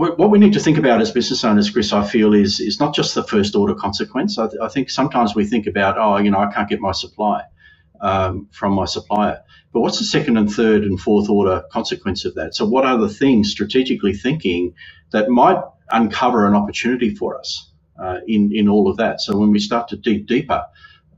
what, what we need to think about as business owners, Chris, I feel is is not just the first order consequence. I, th- I think sometimes we think about, oh, you know, I can't get my supply um, from my supplier. But what's the second and third and fourth order consequence of that? So, what are the things strategically thinking that might uncover an opportunity for us uh, in in all of that? So, when we start to dig deeper,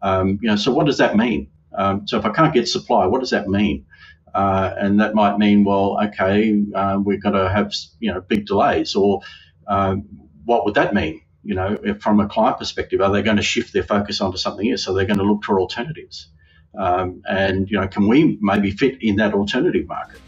um, you know, so what does that mean? Um, so, if I can't get supply, what does that mean? Uh, and that might mean, well, okay, uh, we're going to have you know big delays, or um, what would that mean? You know, from a client perspective, are they going to shift their focus onto something else? Are they going to look for alternatives? Um, and you know, can we maybe fit in that alternative market?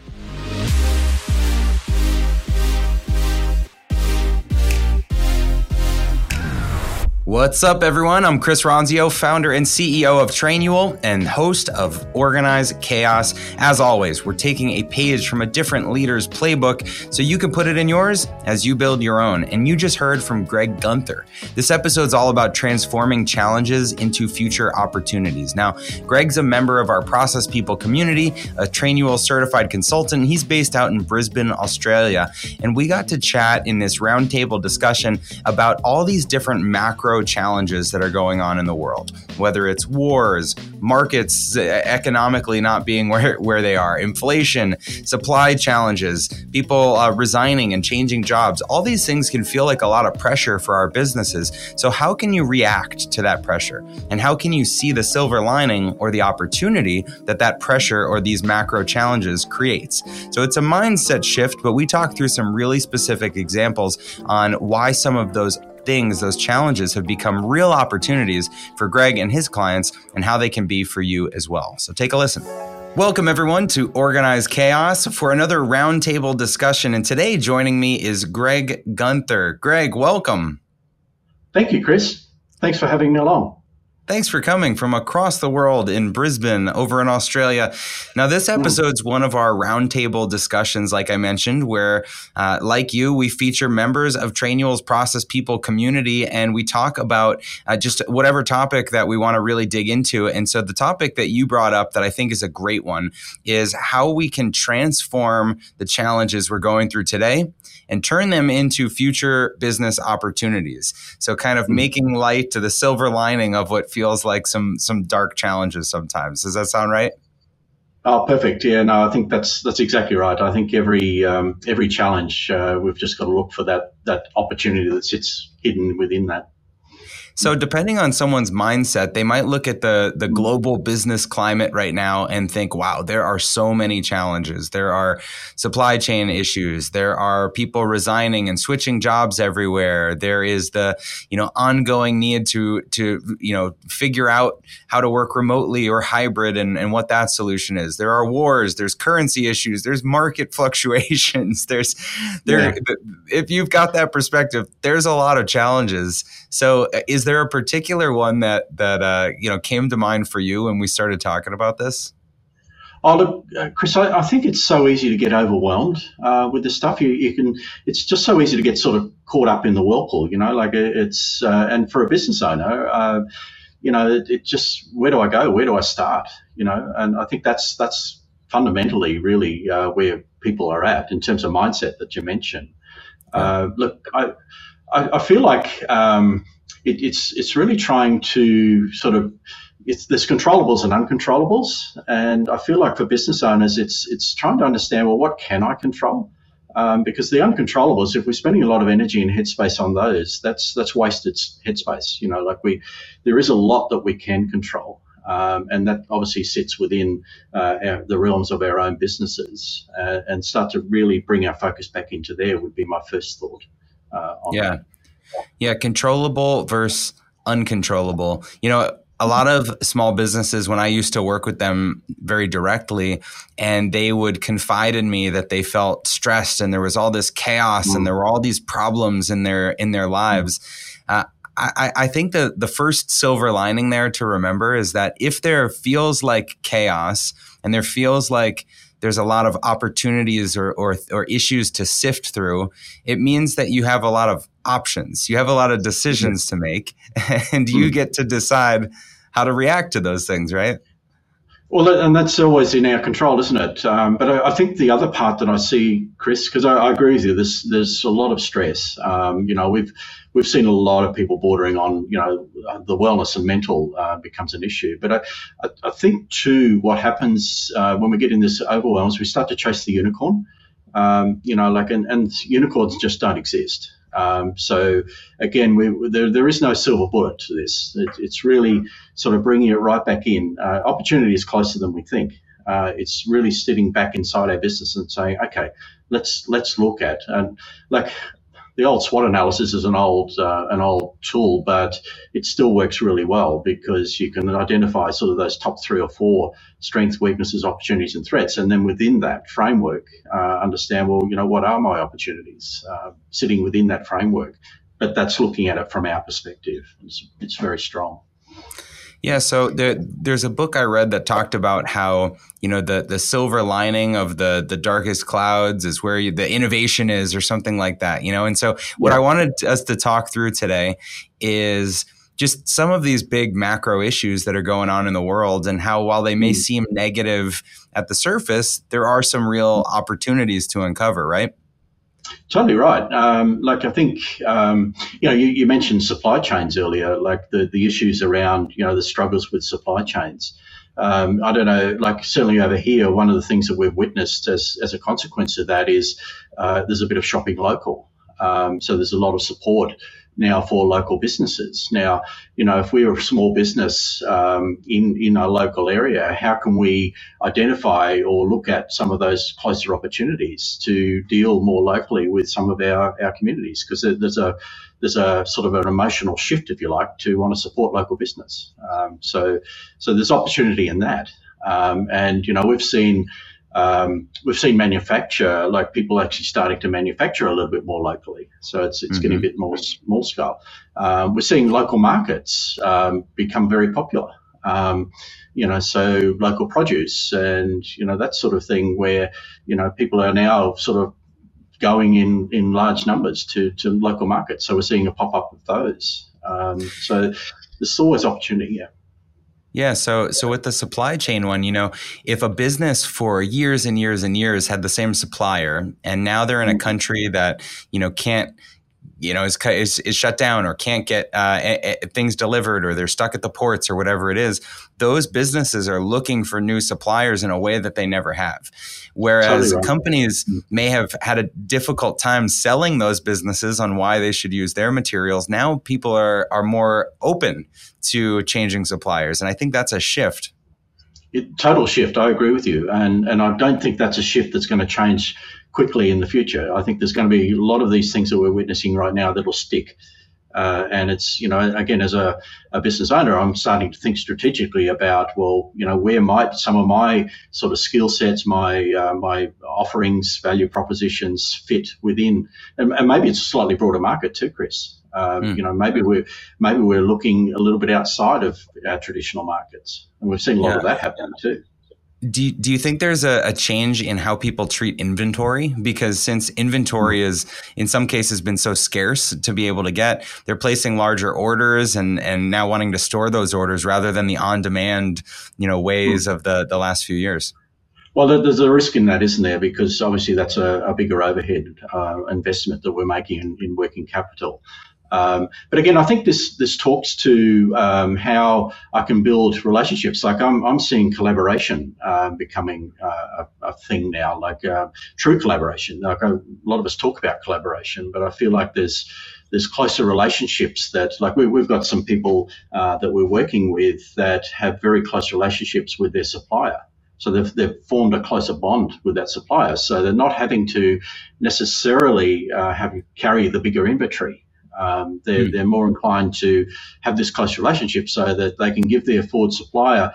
What's up, everyone? I'm Chris Ronzio, founder and CEO of Trainual and host of Organize Chaos. As always, we're taking a page from a different leader's playbook so you can put it in yours as you build your own. And you just heard from Greg Gunther. This episode's all about transforming challenges into future opportunities. Now, Greg's a member of our Process People community, a Trainual certified consultant. He's based out in Brisbane, Australia. And we got to chat in this roundtable discussion about all these different macro challenges that are going on in the world, whether it's wars, markets economically not being where, where they are, inflation, supply challenges, people uh, resigning and changing jobs. All these things can feel like a lot of pressure for our businesses. So, how can you react to that pressure? And how can you see the silver lining or the opportunity that that pressure or these macro challenges creates? So, it's a mindset shift, but we talk through some really specific examples on why some of those things, those challenges have become real opportunities for Greg and his clients and how they can be for you as well. So take a listen. Welcome, everyone, to Organize Chaos for another roundtable discussion. And today, joining me is Greg Gunther. Greg, welcome. Thank you, Chris. Thanks for having me along. Thanks for coming from across the world in Brisbane, over in Australia. Now, this hmm. episode's one of our roundtable discussions, like I mentioned, where, uh, like you, we feature members of Trainual's Process People community and we talk about uh, just whatever topic that we want to really dig into. And so, the topic that you brought up that I think is a great one is how we can transform the challenges we're going through today and turn them into future business opportunities. So, kind of mm-hmm. making light to the silver lining of what feels like some some dark challenges sometimes. Does that sound right? Oh, perfect. Yeah, no, I think that's that's exactly right. I think every um, every challenge uh, we've just got to look for that that opportunity that sits hidden within that. So depending on someone's mindset, they might look at the the global business climate right now and think, "Wow, there are so many challenges. There are supply chain issues. There are people resigning and switching jobs everywhere. There is the, you know, ongoing need to to, you know, figure out how to work remotely or hybrid and, and what that solution is. There are wars, there's currency issues, there's market fluctuations. There's there yeah. if you've got that perspective, there's a lot of challenges. So is there a particular one that that uh, you know came to mind for you when we started talking about this? Oh, look, uh, Chris, I, I, think it's so easy to get overwhelmed uh, with this stuff. You, you, can, it's just so easy to get sort of caught up in the whirlpool, you know, like it's, uh, and for a business owner, uh, you know, it, it, just, where do I go? Where do I start? You know, and I think that's, that's fundamentally really uh, where people are at in terms of mindset that you mentioned. Uh, look, I, I, I, feel like, um, it, it's it's really trying to sort of it's there's controllables and uncontrollables, and I feel like for business owners, it's it's trying to understand well what can I control. Um, because the uncontrollables, if we're spending a lot of energy and headspace on those, that's that's wasted headspace. You know, like we, there is a lot that we can control, um, and that obviously sits within uh, our, the realms of our own businesses. Uh, and start to really bring our focus back into there would be my first thought. Uh, yeah, that. Yeah, controllable versus uncontrollable. You know, a lot of small businesses when I used to work with them very directly and they would confide in me that they felt stressed and there was all this chaos mm. and there were all these problems in their in their lives. Uh, I, I think the the first silver lining there to remember is that if there feels like chaos and there feels like there's a lot of opportunities or, or, or issues to sift through, it means that you have a lot of options. You have a lot of decisions to make, and you hmm. get to decide how to react to those things, right? Well, and that's always in our control, isn't it? Um, but I, I, think the other part that I see, Chris, because I, I, agree with you, there's there's a lot of stress. Um, you know, we've we've seen a lot of people bordering on, you know, the wellness and mental uh, becomes an issue. But I, I, think too, what happens uh, when we get in this overwhelm is we start to chase the unicorn. Um, you know, like and, and unicorns just don't exist. Um, so again, we, there, there is no silver bullet to this. It, it's really sort of bringing it right back in. Uh, opportunity is closer than we think. Uh, it's really sitting back inside our business and saying, okay, let's let's look at and like the old SWOT analysis is an old uh, an old tool, but it still works really well because you can identify sort of those top three or four strengths, weaknesses, opportunities, and threats, and then within that framework, uh, understand well, you know, what are my opportunities uh, sitting within that framework. But that's looking at it from our perspective. It's, it's very strong. Yeah, so there, there's a book I read that talked about how you know the the silver lining of the the darkest clouds is where you, the innovation is, or something like that. You know, and so what yeah. I wanted us to talk through today is just some of these big macro issues that are going on in the world, and how while they may mm. seem negative at the surface, there are some real opportunities to uncover. Right. Totally right. Um, like I think um, you know you, you, mentioned supply chains earlier, like the the issues around you know the struggles with supply chains. Um, I don't know, like certainly over here, one of the things that we've witnessed as as a consequence of that is uh, there's a bit of shopping local. Um, so there's a lot of support now for local businesses. Now, you know, if we're a small business um, in in a local area, how can we identify or look at some of those closer opportunities to deal more locally with some of our, our communities? Because there's a there's a sort of an emotional shift, if you like, to want to support local business. Um, so so there's opportunity in that, um, and you know, we've seen um, we've seen manufacture, like people actually starting to manufacture a little bit more locally. So it's, it's mm-hmm. getting a bit more small scale. Um, we're seeing local markets um, become very popular. Um, you know, so local produce and, you know, that sort of thing where, you know, people are now sort of going in, in large numbers to, to local markets. So we're seeing a pop up of those. Um, so there's always opportunity, yeah. Yeah, so so with the supply chain one, you know, if a business for years and years and years had the same supplier and now they're in a mm-hmm. country that, you know, can't you know is, is, is shut down or can't get uh, a, a, things delivered or they're stuck at the ports or whatever it is those businesses are looking for new suppliers in a way that they never have. Whereas totally companies mm. may have had a difficult time selling those businesses on why they should use their materials. Now people are are more open to changing suppliers. And i think that's a shift it, total shift i agree with you and and i don't think that's a shift that's going to change quickly in the future. I think there's going to be a lot of these things that we're witnessing right now that'll stick. Uh, and it's, you know, again, as a, a, business owner, I'm starting to think strategically about, well, you know, where might some of my sort of skill sets, my uh, my offerings, value propositions fit within, and, and, maybe it's a slightly broader market too, Chris. Mm. You know, maybe we're maybe we're looking a little bit outside of our traditional markets, and we've seen a lot yeah. of that happen too. Do you, do you think there's a, a, change in how people treat inventory? Because since inventory is in some cases been so scarce to be able to get, they're placing larger orders and, and now wanting to store those orders rather than the on demand, you know, ways of the, the last few years. Well, there's a risk in that, isn't there? Because obviously that's a, a bigger overhead uh, investment that we're making in, in working capital. Um, but again, I think this this talks to um, how I can build relationships. Like I'm, I'm seeing collaboration um, becoming uh, a, a, thing now, like uh, true collaboration. Like a lot of us talk about collaboration, but I feel like there's there's closer relationships that like we, have got some people uh, that we're working with that have very close relationships with their supplier. So they've, they've formed a closer bond with that supplier. So they're not having to necessarily uh, have carry the bigger inventory. Um, they're, mm. they're more inclined to have this close relationship so that they can give their forward supplier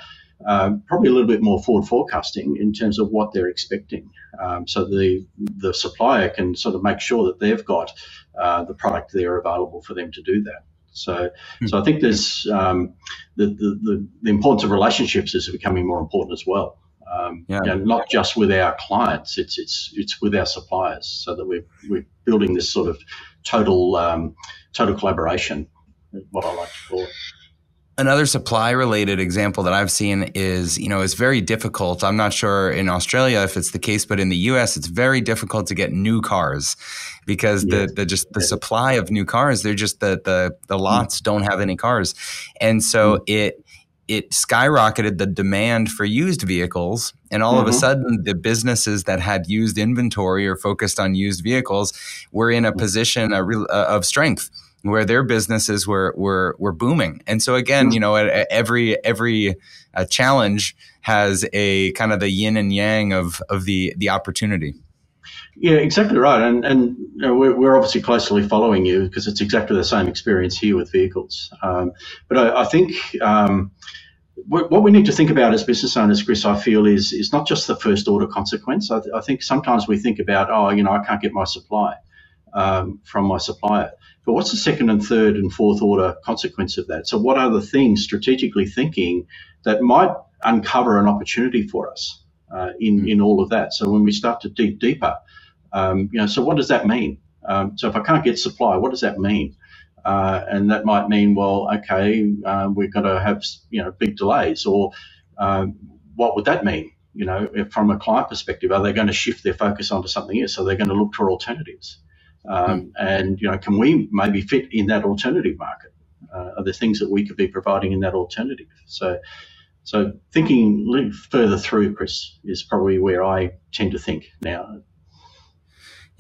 um, probably a little bit more forward forecasting in terms of what they're expecting. Um, so the the supplier can sort of make sure that they've got uh, the product there available for them to do that. So, mm. so I think there's um, the, the, the, the, importance of relationships is becoming more important as well. Um, yeah. You know, not just with our clients, it's it's it's with our suppliers, so that we're we're building this sort of total um, total collaboration, what I like to call it. Another supply related example that I've seen is, you know, it's very difficult. I'm not sure in Australia if it's the case, but in the US, it's very difficult to get new cars because the, the just the supply of new cars, they're just the, the, the mm. lots don't have any cars. And so mm. it, it skyrocketed the demand for used vehicles. And all mm-hmm. of a mm-hmm. sudden, the businesses that had used inventory or focused on used vehicles were in a mm. position of strength where their businesses were were were booming. And so again, hmm. you know, every every uh, challenge has a kind of the yin and yang of of the the opportunity. Yeah, exactly right. And and you know, we're, we're obviously closely following you because it's exactly the same experience here with vehicles. Um, but I, I think. Um, what we need to think about as business owners, Chris, I feel is is not just the first order consequence. I, I think sometimes we think about, oh, you know, I can't get my supply um, from my supplier. But what's the second and third and fourth order consequence of that? So, what are the things strategically thinking that might uncover an opportunity for us uh, in, mm. in all of that? So, when we start to dig deeper, um, you know, so what does that mean? Um, so, if I can't get supply, what does that mean? Uh, and that might mean, well, okay, uh, we're going to have you know big delays, or um, what would that mean? You know, from a client perspective, are they going to shift their focus onto something else? Are they going to look for alternatives? Um, mm. And you know, can we maybe fit in that alternative market? Uh, are there things that we could be providing in that alternative? So, so thinking further through, Chris, is probably where I tend to think now.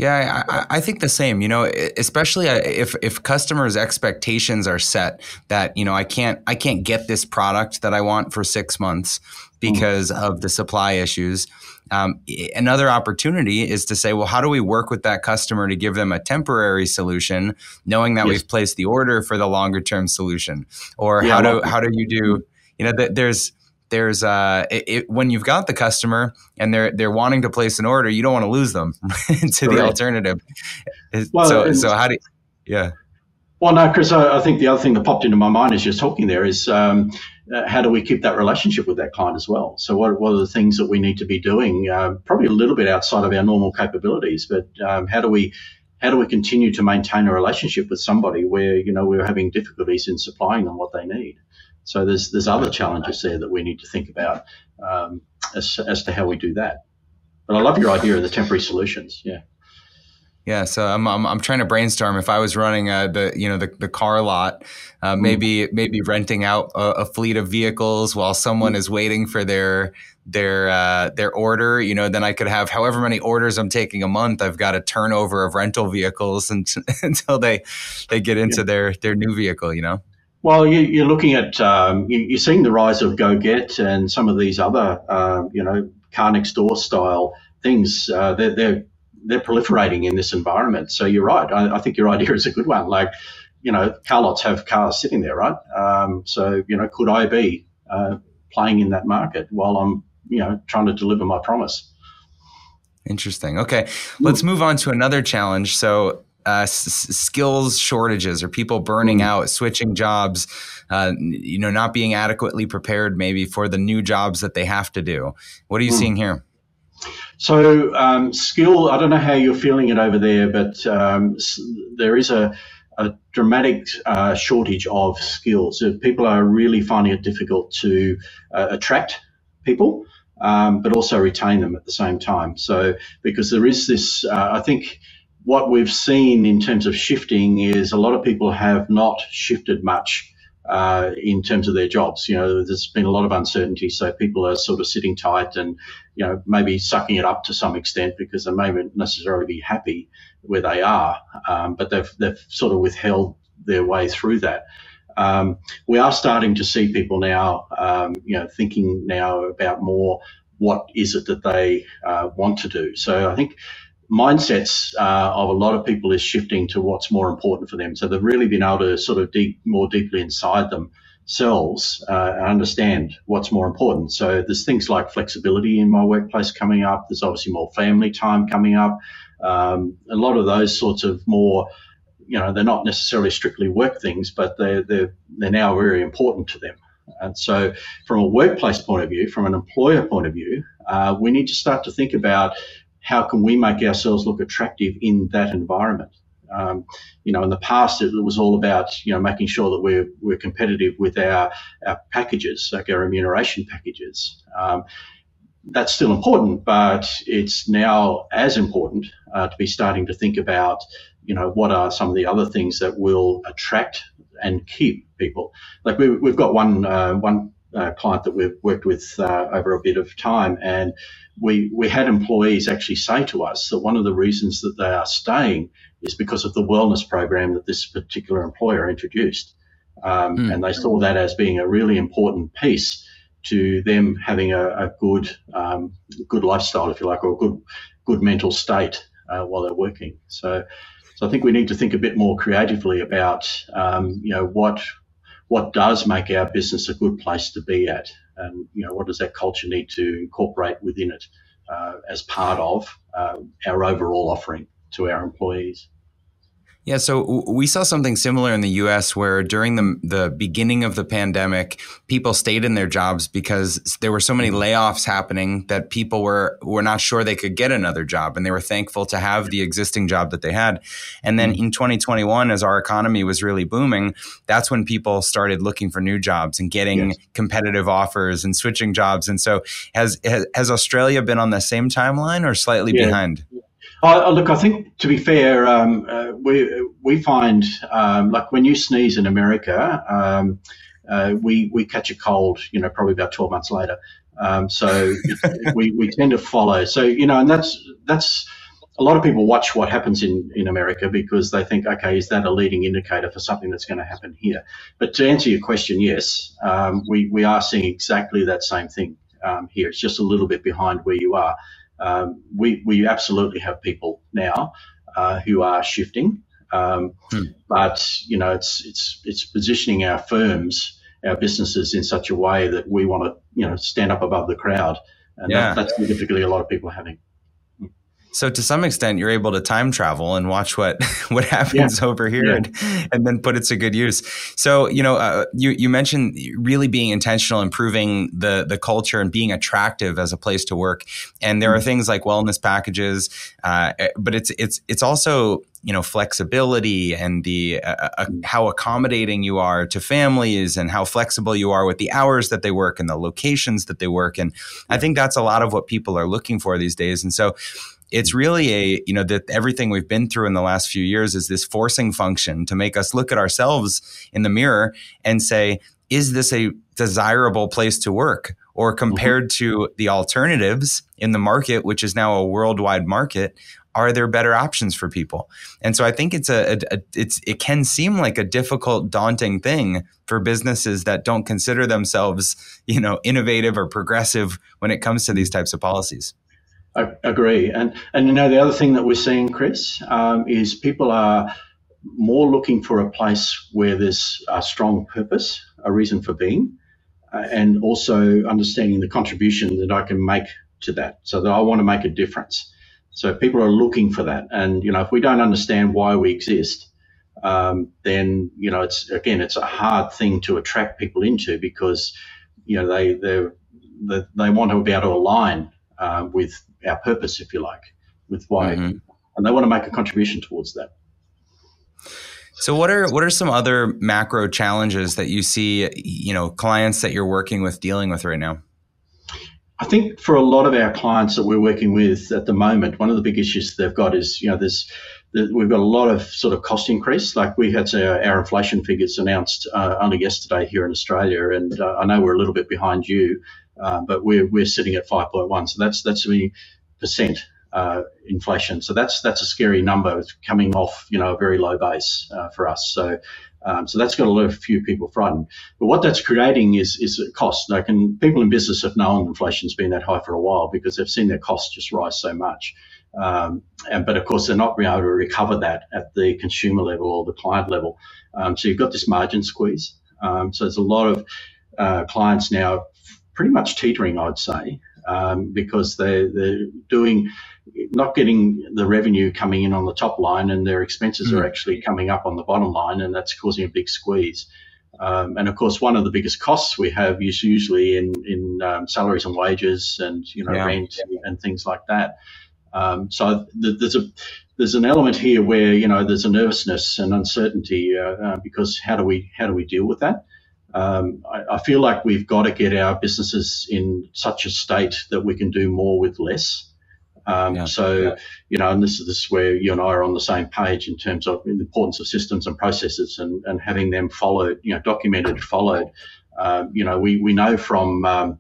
Yeah, I, I, think the same. You know, especially uh, if if customers' expectations are set that you know I can't I can't get this product that I want for six months mm. because mm-hmm. of the supply issues. Um, another opportunity is to say, well, how do we work with that customer to give them a temporary solution, knowing that yes. we've placed the order for the longer term solution? Or yeah, how do how do you do? You know, th- there's there's uh, it, it, when you've got the customer and they're they're wanting to place an order, you don't want to lose them to the alternative. Well, so so how do you, yeah. Well, no, Chris, I, I, think the other thing that popped into my mind as you're talking there is um, uh, how do we keep that relationship with that client as well? So, what, what are the things that we need to be doing? Uh, probably a little bit outside of our normal capabilities, but um, how do we how do we continue to maintain a relationship with somebody where you know we're having difficulties in supplying them what they need? So there's there's other challenges there that we need to think about um, as as to how we do that. But I love your idea of the temporary solutions. Yeah. Yeah, so I'm, I'm, I'm trying to brainstorm. If I was running uh, the you know the, the car lot, uh, mm. maybe maybe renting out a, a, fleet of vehicles while someone mm. is waiting for their their uh, their order. You know, then I could have however many orders I'm taking a month. I've got a turnover of rental vehicles until, until they they get into yeah. their their new vehicle. You know. Well, you, are looking at um, you, are seeing the rise of GoGet and some of these other uh, you know car next door style things. Uh, they're, they're they're proliferating in this environment. So you're right. I, I, think your idea is a good one. Like, you know, car lots have cars sitting there, right? Um, so you know, could I be uh, playing in that market while I'm you know trying to deliver my promise? Interesting. Okay, let's move on to another challenge. So. Uh, s- skills shortages or people burning mm. out, switching jobs, uh, you know, not being adequately prepared maybe for the new jobs that they have to do. What are you mm. seeing here? So, um, skill, I don't know how you're feeling it over there, but um, there is a, a dramatic uh, shortage of skills. People are really finding it difficult to uh, attract people, um, but also retain them at the same time. So, because there is this, uh, I think what we've seen in terms of shifting is a lot of people have not shifted much uh, in terms of their jobs. You know, there's been a lot of uncertainty, so people are sort of sitting tight and, you know, maybe sucking it up to some extent because they may not necessarily be happy where they are, um, but they've, they've sort of withheld their way through that. Um, we are starting to see people now, um, you know, thinking now about more what is it that they uh, want to do. So I think mindsets uh, of a lot of people is shifting to what's more important for them. So they've really been able to sort of deep, more deeply inside themselves uh, and understand what's more important. So there's things like flexibility in my workplace coming up. There's obviously more family time coming up. Um, a lot of those sorts of more, you know, they're not necessarily strictly work things, but they're, they're, they're now very important to them. And so, from a workplace point of view, from an employer point of view, uh, we need to start to think about how can we make ourselves look attractive in that environment? Um, you know, in the past, it was all about you know making sure that we're we're competitive with our our packages, like our remuneration packages. Um, that's still important, but it's now as important uh, to be starting to think about, you know, what are some of the other things that will attract and keep people. Like we, have got one uh, one uh, client that we've worked with uh, over a bit of time, and we we had employees actually say to us that one of the reasons that they are staying is because of the wellness program that this particular employer introduced, um, mm. and they saw that as being a really important piece to them having a, a good um, good lifestyle, if you like, or a good good mental state uh, while they're working. So. So I think we need to think a bit more creatively about, um, you know, what what does make our business a good place to be at, and you know what does that culture need to incorporate within it uh, as part of uh, our overall offering to our employees. Yeah, so we saw something similar in the US where during the, the beginning of the pandemic, people stayed in their jobs because there were so many mm. layoffs happening that people were, were not sure they could get another job and they were thankful to have the existing job that they had. And then mm. in 2021, as our economy was really booming, that's when people started looking for new jobs and getting yes. competitive offers and switching jobs. And so has, has, has Australia been on the same timeline or slightly yeah. behind? Look, I think to be fair, um, uh, we we find um, like when you sneeze in America, um, uh, we we catch a cold, you know, probably about twelve months later. Um, so we, we tend to follow. So you know, and that's that's a lot of people watch what happens in, in America because they think, okay, is that a leading indicator for something that's going to happen here? But to answer your question, yes, um, we, we are seeing exactly that same thing um, here. It's just a little bit behind where you are um, we, we absolutely have people now uh, who are shifting. Um, hmm. But you know, it's it's it's positioning our firms, our businesses in such a way that we want to you know stand up above the crowd, and yeah. that, that's the difficulty a lot of people are having. So to some extent, you're able to time travel and watch what what happens yeah. over here, yeah. and, and then put it to good use. So you know, uh, you you mentioned really being intentional, improving the the culture, and being attractive as a place to work. And there mm-hmm. are things like wellness packages, uh, eh, but it's it's it's also you know flexibility and the uh, uh, mm. how accommodating you are to families and how flexible you are with the hours that they work and the locations that they work and i think that's a lot of what people are looking for these days and so it's really a you know that everything we've been through in the last few years is this forcing function to make us look at ourselves in the mirror and say is this a desirable place to work or mm-hmm. compared mm-hmm. to the alternatives in the market which is now a worldwide market are there better options for people and so i think it's a, a, a, it's it can seem like a difficult daunting thing for businesses that don't consider themselves you know innovative or progressive when it comes to these types of policies I agree. And, and you know, the other thing that we're seeing, Chris, um, is people are more looking for a place where there's a strong purpose, a reason for being, uh, and also understanding the contribution that I can make to that so that I want to make a difference. So people are looking for that. And, you know, if we don't understand why we exist, um, then, you know, it's, again, it's a hard thing to attract people into because, you know, they, they they want to be able to align uh, with our purpose, if you like, with why, mm-hmm. and they want to make a contribution towards that. So what are what are some other macro challenges that you see, you know, clients that you're working with dealing with right now? I think for a lot of our clients that we're working with at the moment, one of the big issues they've got is, you know, there's we've got a lot of sort of cost increase. Like we had our, our inflation figures announced uh, only yesterday here in Australia, and uh, I know we're a little bit behind you uh, but we're, we're sitting at 5.1. So that's that's the percent uh, inflation. So that's that's a scary number. It's coming off you know a very low base uh, for us. So um, so that's got a lot of few people frightened. But what that's creating is is cost. Like and people in business have known inflation's been that high for a while because they've seen their costs just rise so much. Um, and, but of course, they're not being able to recover that at the consumer level or the client level. Um, so you've got this margin squeeze. Um, so there's a lot of uh, clients now pretty much teetering, I'd say, um, because they, they're doing not getting the revenue coming in on the top line, and their expenses mm. are actually coming up on the bottom line, and that's causing a big squeeze. Um, and of course, one of the biggest costs we have is usually in in um, salaries and wages, and you know yeah. rent and, things like that. Um, so there's a there's an element here where you know there's a nervousness and uncertainty uh, uh, because how do we how do we deal with that? Um, I, I, feel like we've got to get our businesses in such a state that we can do more with less. Um, yeah, so, yeah. you know, and this is, this is where you and I are on the same page in terms of the importance of systems and processes and, and having them followed, you know, documented, followed. Um, you know, we, we know from, um,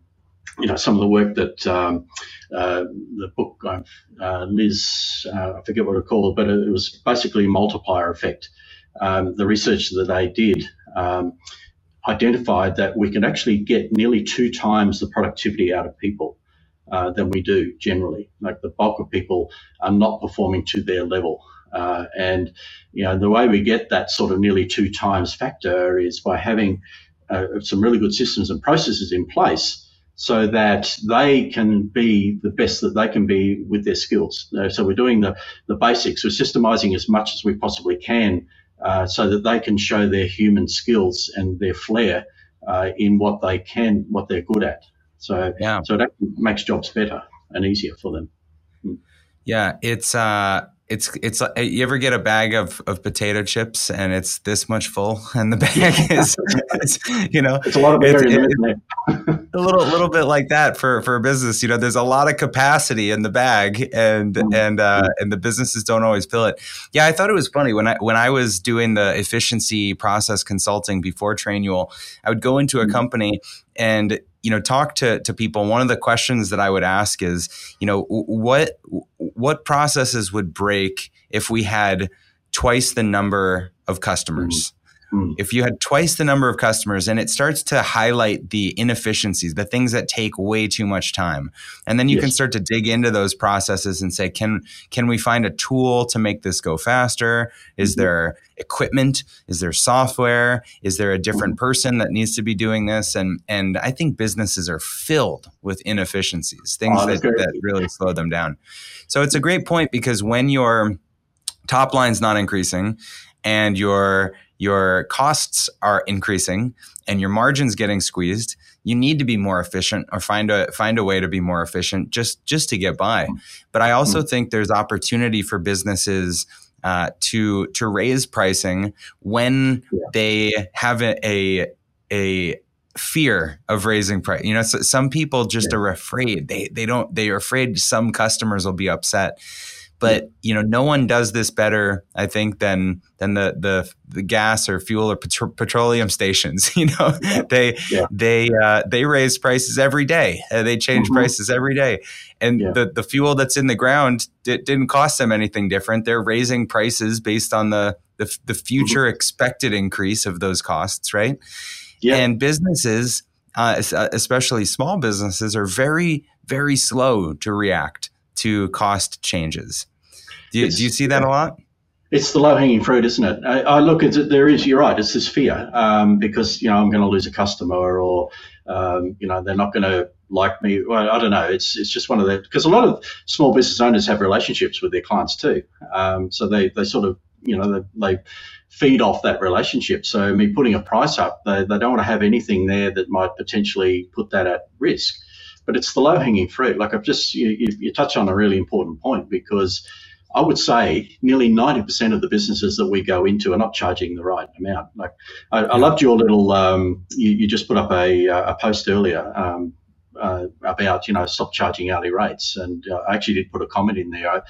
you know, some of the work that um, uh, the book, uh, uh Liz, uh, I forget what it called, but it was basically multiplier effect. Um, the research that they did um, identified that we can actually get nearly two times the productivity out of people uh, than we do generally. Like the bulk of people are not performing to their level. Uh, and you know the way we get that sort of nearly two times factor is by having uh, some really good systems and processes in place so that they can be the best that they can be with their skills. So we're doing the, the basics. We're systemizing as much as we possibly can uh, so that they can show their human skills and their flair uh, in what they can, what they're good at. So, yeah. so that makes jobs better and easier for them. Hmm. Yeah, it's uh, it's it's uh, you ever get a bag of, of potato chips and it's this much full and the bag is you know it's a lot of it's, a little little bit like that for for a business you know there's a lot of capacity in the bag and mm-hmm. and uh, and the businesses don't always fill it. Yeah I thought it was funny when I when I was doing the efficiency process consulting before Trainual I would go into a mm-hmm. company and you know talk to to people. One of the questions that i would ask is you know what what processes would break if we had twice the number of customers Mm. If you had twice the number of customers and it starts to highlight the inefficiencies, the things that take way too much time. And then you yes. can start to dig into those processes and say, can can we find a tool to make this go faster? Is mm-hmm. there equipment? Is there software? Is there a different mm-hmm. person that needs to be doing this? And and I think businesses are filled with inefficiencies, things oh, that, that really slow them down. So it's a great point because when your top line's not increasing and your your costs are increasing and your margins getting squeezed you need to be more efficient or find a find a way to be more efficient just just to get by but i also mm-hmm. think there's opportunity for businesses uh, to to raise pricing when yeah. they have a, a, a fear of raising price. You know, so some people just yeah. are afraid. They they don't they are afraid some customers will be upset. But you know, no one does this better, I think, than than the the, the gas or fuel or petro- petroleum stations. You know, yeah. they yeah. they uh, they raise prices every day. Uh, they change mm-hmm. prices every day, and yeah. the the fuel that's in the ground d- didn't cost them anything different. They're raising prices based on the the, the future mm-hmm. expected increase of those costs, right? Yeah. And businesses, uh, uh especially small businesses, are very very slow to react to cost changes. Do you, do you see that a lot? It's the low hanging fruit, isn't it? I, I look at it, there is, you're right, it's this fear um, because, you know, I'm going to lose a customer or, um, you know, they're not going to like me. Well, I don't know. It's, it's just one of the, because a lot of small business owners have relationships with their clients too. Um, so they, they sort of, you know, they, they feed off that relationship. So me putting a price up, they, they don't want to have anything there that might potentially put that at risk. But it's the low hanging fruit. Like I've just, you, you, you touch on a really important point because, I would say nearly 90% of the businesses that we go into are not charging the right amount. Like, I, I loved your little, um, you, you, just put up a, a post earlier um, uh, about, you know, stop charging hourly rates. And uh, I actually did put a comment in there. I,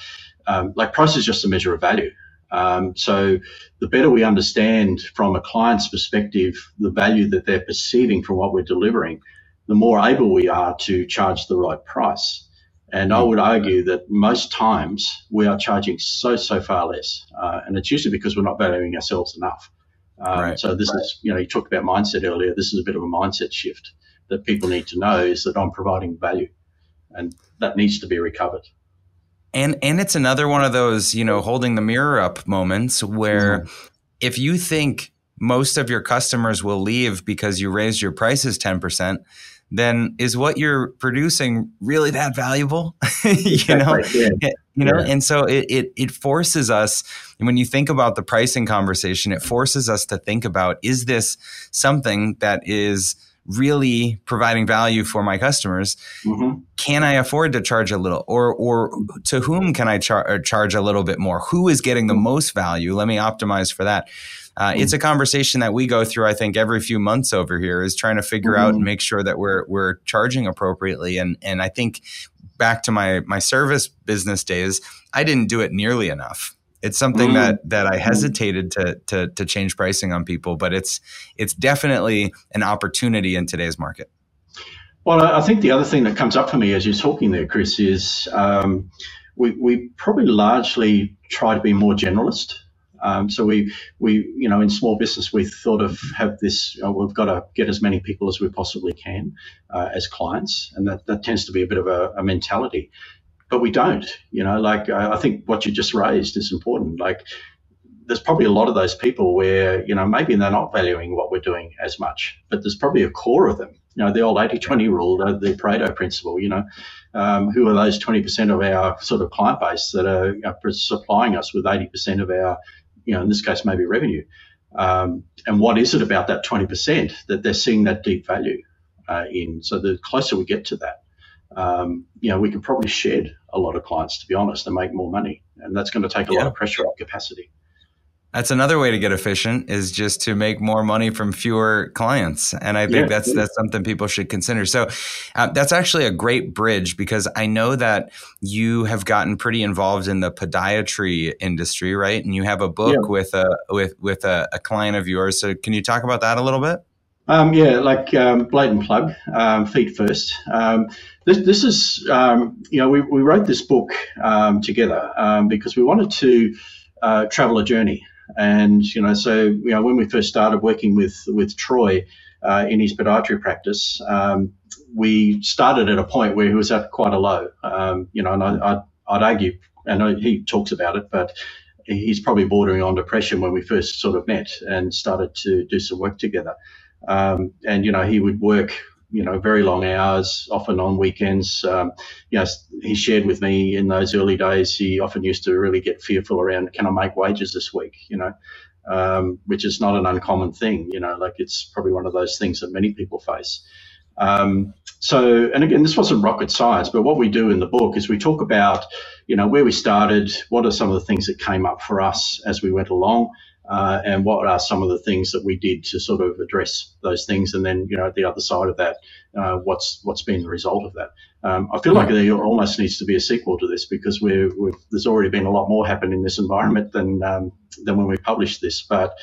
um, like, price is just a measure of value. Um, so the better we understand from a client's perspective the value that they're perceiving from what we're delivering, the more able we are to charge the right price. And I would argue that most times we are charging so, so far less. Uh, and it's usually because we're not valuing ourselves enough. Um, right. So this right. is, you know, you talked about mindset earlier. This is a bit of a mindset shift that people need to know is that I'm providing value and that needs to be recovered. And, and it's another one of those, you know, holding the mirror up moments where mm-hmm. if you think most of your customers will leave because you raised your prices 10%, then is what you're producing really that valuable? you know, yeah. Eh, you know, yeah. and so it, it it forces us. When you think about the pricing conversation, it forces us to think about: is this something that is really providing value for my customers, mm-hmm. can I afford to charge a little, or or to whom can I char- charge a little bit more? Who is getting the most value? Let me optimize for that. Uh, mm-hmm. It's a conversation that we go through, I think, every few months over here is trying to figure mm-hmm. out and make sure that we're we're charging appropriately. And and I think back to my my service business days, I didn't do it nearly enough. It's something mm-hmm. that that I hesitated to, to to change pricing on people, but it's it's definitely an opportunity in today's market. Well, I think the other thing that comes up for me as you're talking there, Chris, is um, we, we probably largely try to be more generalist. Um, so we, we, you know, in small business, we thought of have this. Uh, we've got to get as many people as we possibly can uh, as clients, and that, that tends to be a bit of a, a mentality. But we don't, you know. Like I think what you just raised is important. Like there's probably a lot of those people where you know maybe they're not valuing what we're doing as much, but there's probably a core of them. You know, the old 80-20 rule, the, the Pareto principle. You know, um, who are those 20% of our sort of client base that are, are supplying us with 80% of our you know, in this case, maybe revenue. Um, and what is it about that 20% that they're seeing that deep value uh, in? So the closer we get to that, um, you know, we can probably shed a lot of clients, to be honest, and make more money. And that's going to take a yeah. lot of pressure off capacity. That's another way to get efficient is just to make more money from fewer clients, and I think yeah, that's that's something people should consider. So uh, that's actually a great bridge because I know that you have gotten pretty involved in the podiatry industry, right? And you have a book yeah. with a with with a, a, client of yours. So can you talk about that a little bit? Um, yeah, like um, blatant plug, um, feet first. Um, this, this is, um, you know, we, we wrote this book um, together because we wanted to uh, travel a journey. And you know, so you know, when we first started working with with Troy uh, in his podiatry practice, we started at a point where he was at quite a low. You know, and I, I'd, I'd argue, and he talks about it, but he's probably bordering on depression when we first sort of met and started to do some work together. Um, and you know, he would work you know, very long hours, often on weekends. Um, you know, he shared with me in those early days, he often used to really get fearful around, can I make wages this week? You know, um, which is not an uncommon thing. You know, like it's probably one of those things that many people face. Um, so, and again, this wasn't rocket science, but what we do in the book is we talk about, you know, where we started, what are some of the things that came up for us as we went along, uh, and what are some of the things that we did to sort of address those things, and then you know at the other side of that, uh, what's what's been the result of that. Um, I feel like there almost needs to be a sequel to this because we're, there's already been a lot more happen in this environment than um, than when we published this, but.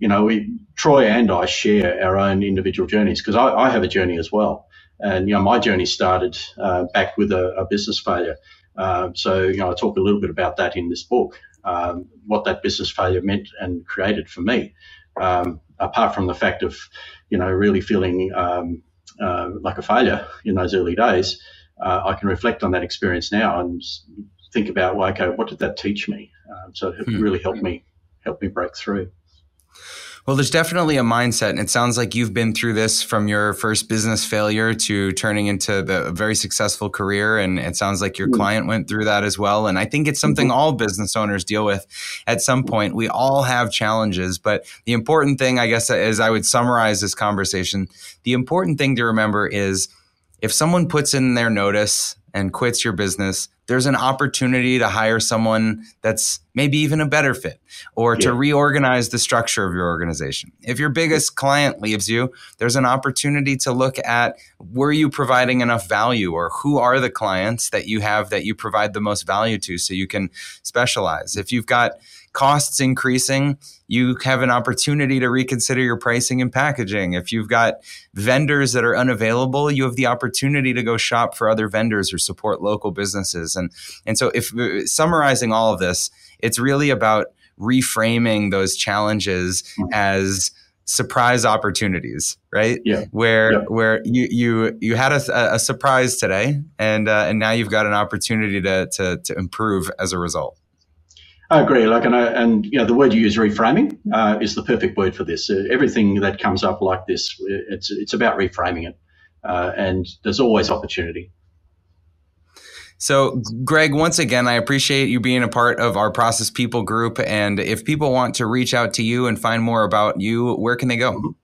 You know, we, Troy and I share our own individual journeys because I, I, have a journey as well. And, you know, my journey started uh, back with a, a business failure. Uh, so, you know, I talk a little bit about that in this book um, what that business failure meant and created for me. Um, apart from the fact of, you know, really feeling um, uh, like a failure in those early days, uh, I can reflect on that experience now and think about, well, okay, what did that teach me? Um, so it hmm. really helped me help me break through. Well, there's definitely a mindset, and it sounds like you've been through this from your first business failure to turning into the very successful career, and it sounds like your mm-hmm. client went through that as well. And I think it's something mm-hmm. all business owners deal with at some point. We all have challenges, but the important thing, I guess, as I would summarize this conversation, the important thing to remember is if someone puts in their notice and quits your business, there's an opportunity to hire someone that's maybe even a better fit or yeah. to reorganize the structure of your organization. If your biggest client leaves you, there's an opportunity to look at were you providing enough value or who are the clients that you have that you provide the most value to so you can specialize. If you've got costs increasing, you have an opportunity to reconsider your pricing and packaging. If you've got vendors that are unavailable, you have the opportunity to go shop for other vendors or support local businesses. And and so if uh, summarizing all of this, it's really about reframing those challenges mm-hmm. as surprise opportunities, right? Yeah. Where yeah. where you you you had a, a surprise today, and uh, and now you've got an opportunity to to to improve as a result. I agree. Like, and, I, and you know, the word you use, reframing, uh, is the perfect word for this. Uh, everything that comes up like this, it's it's about reframing it, uh, and there's always opportunity. So, Greg, once again, I appreciate you being a part of our Process People group. And if people want to reach out to you and find more about you, where can they go?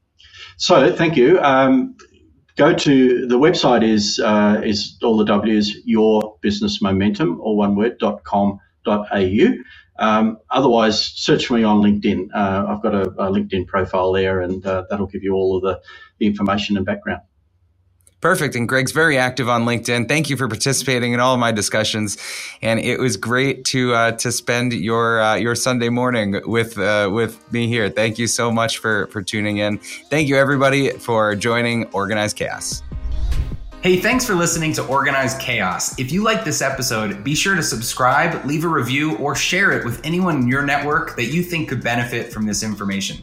So, thank you. Um, go to the website is uh, is all the W's your business momentum all one word dot com dot au. Um, otherwise, search me on LinkedIn. Uh, I've got a, a, LinkedIn profile there, and uh, that'll give you all of the, the information and background. Perfect. And Greg's very active on LinkedIn. Thank you for participating in all of my discussions. And it was great to uh, to spend your uh, your Sunday morning with uh, with me here. Thank you so much for for tuning in. Thank you everybody for joining Organized Chaos. Hey, thanks for listening to Organized Chaos. If you like this episode, be sure to subscribe, leave a review, or share it with anyone in your network that you think could benefit from this information.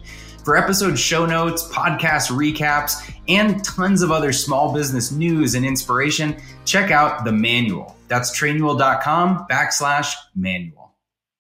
For episode show notes, podcast recaps, and tons of other small business news and inspiration, check out the manual. That's trainual.com backslash manual.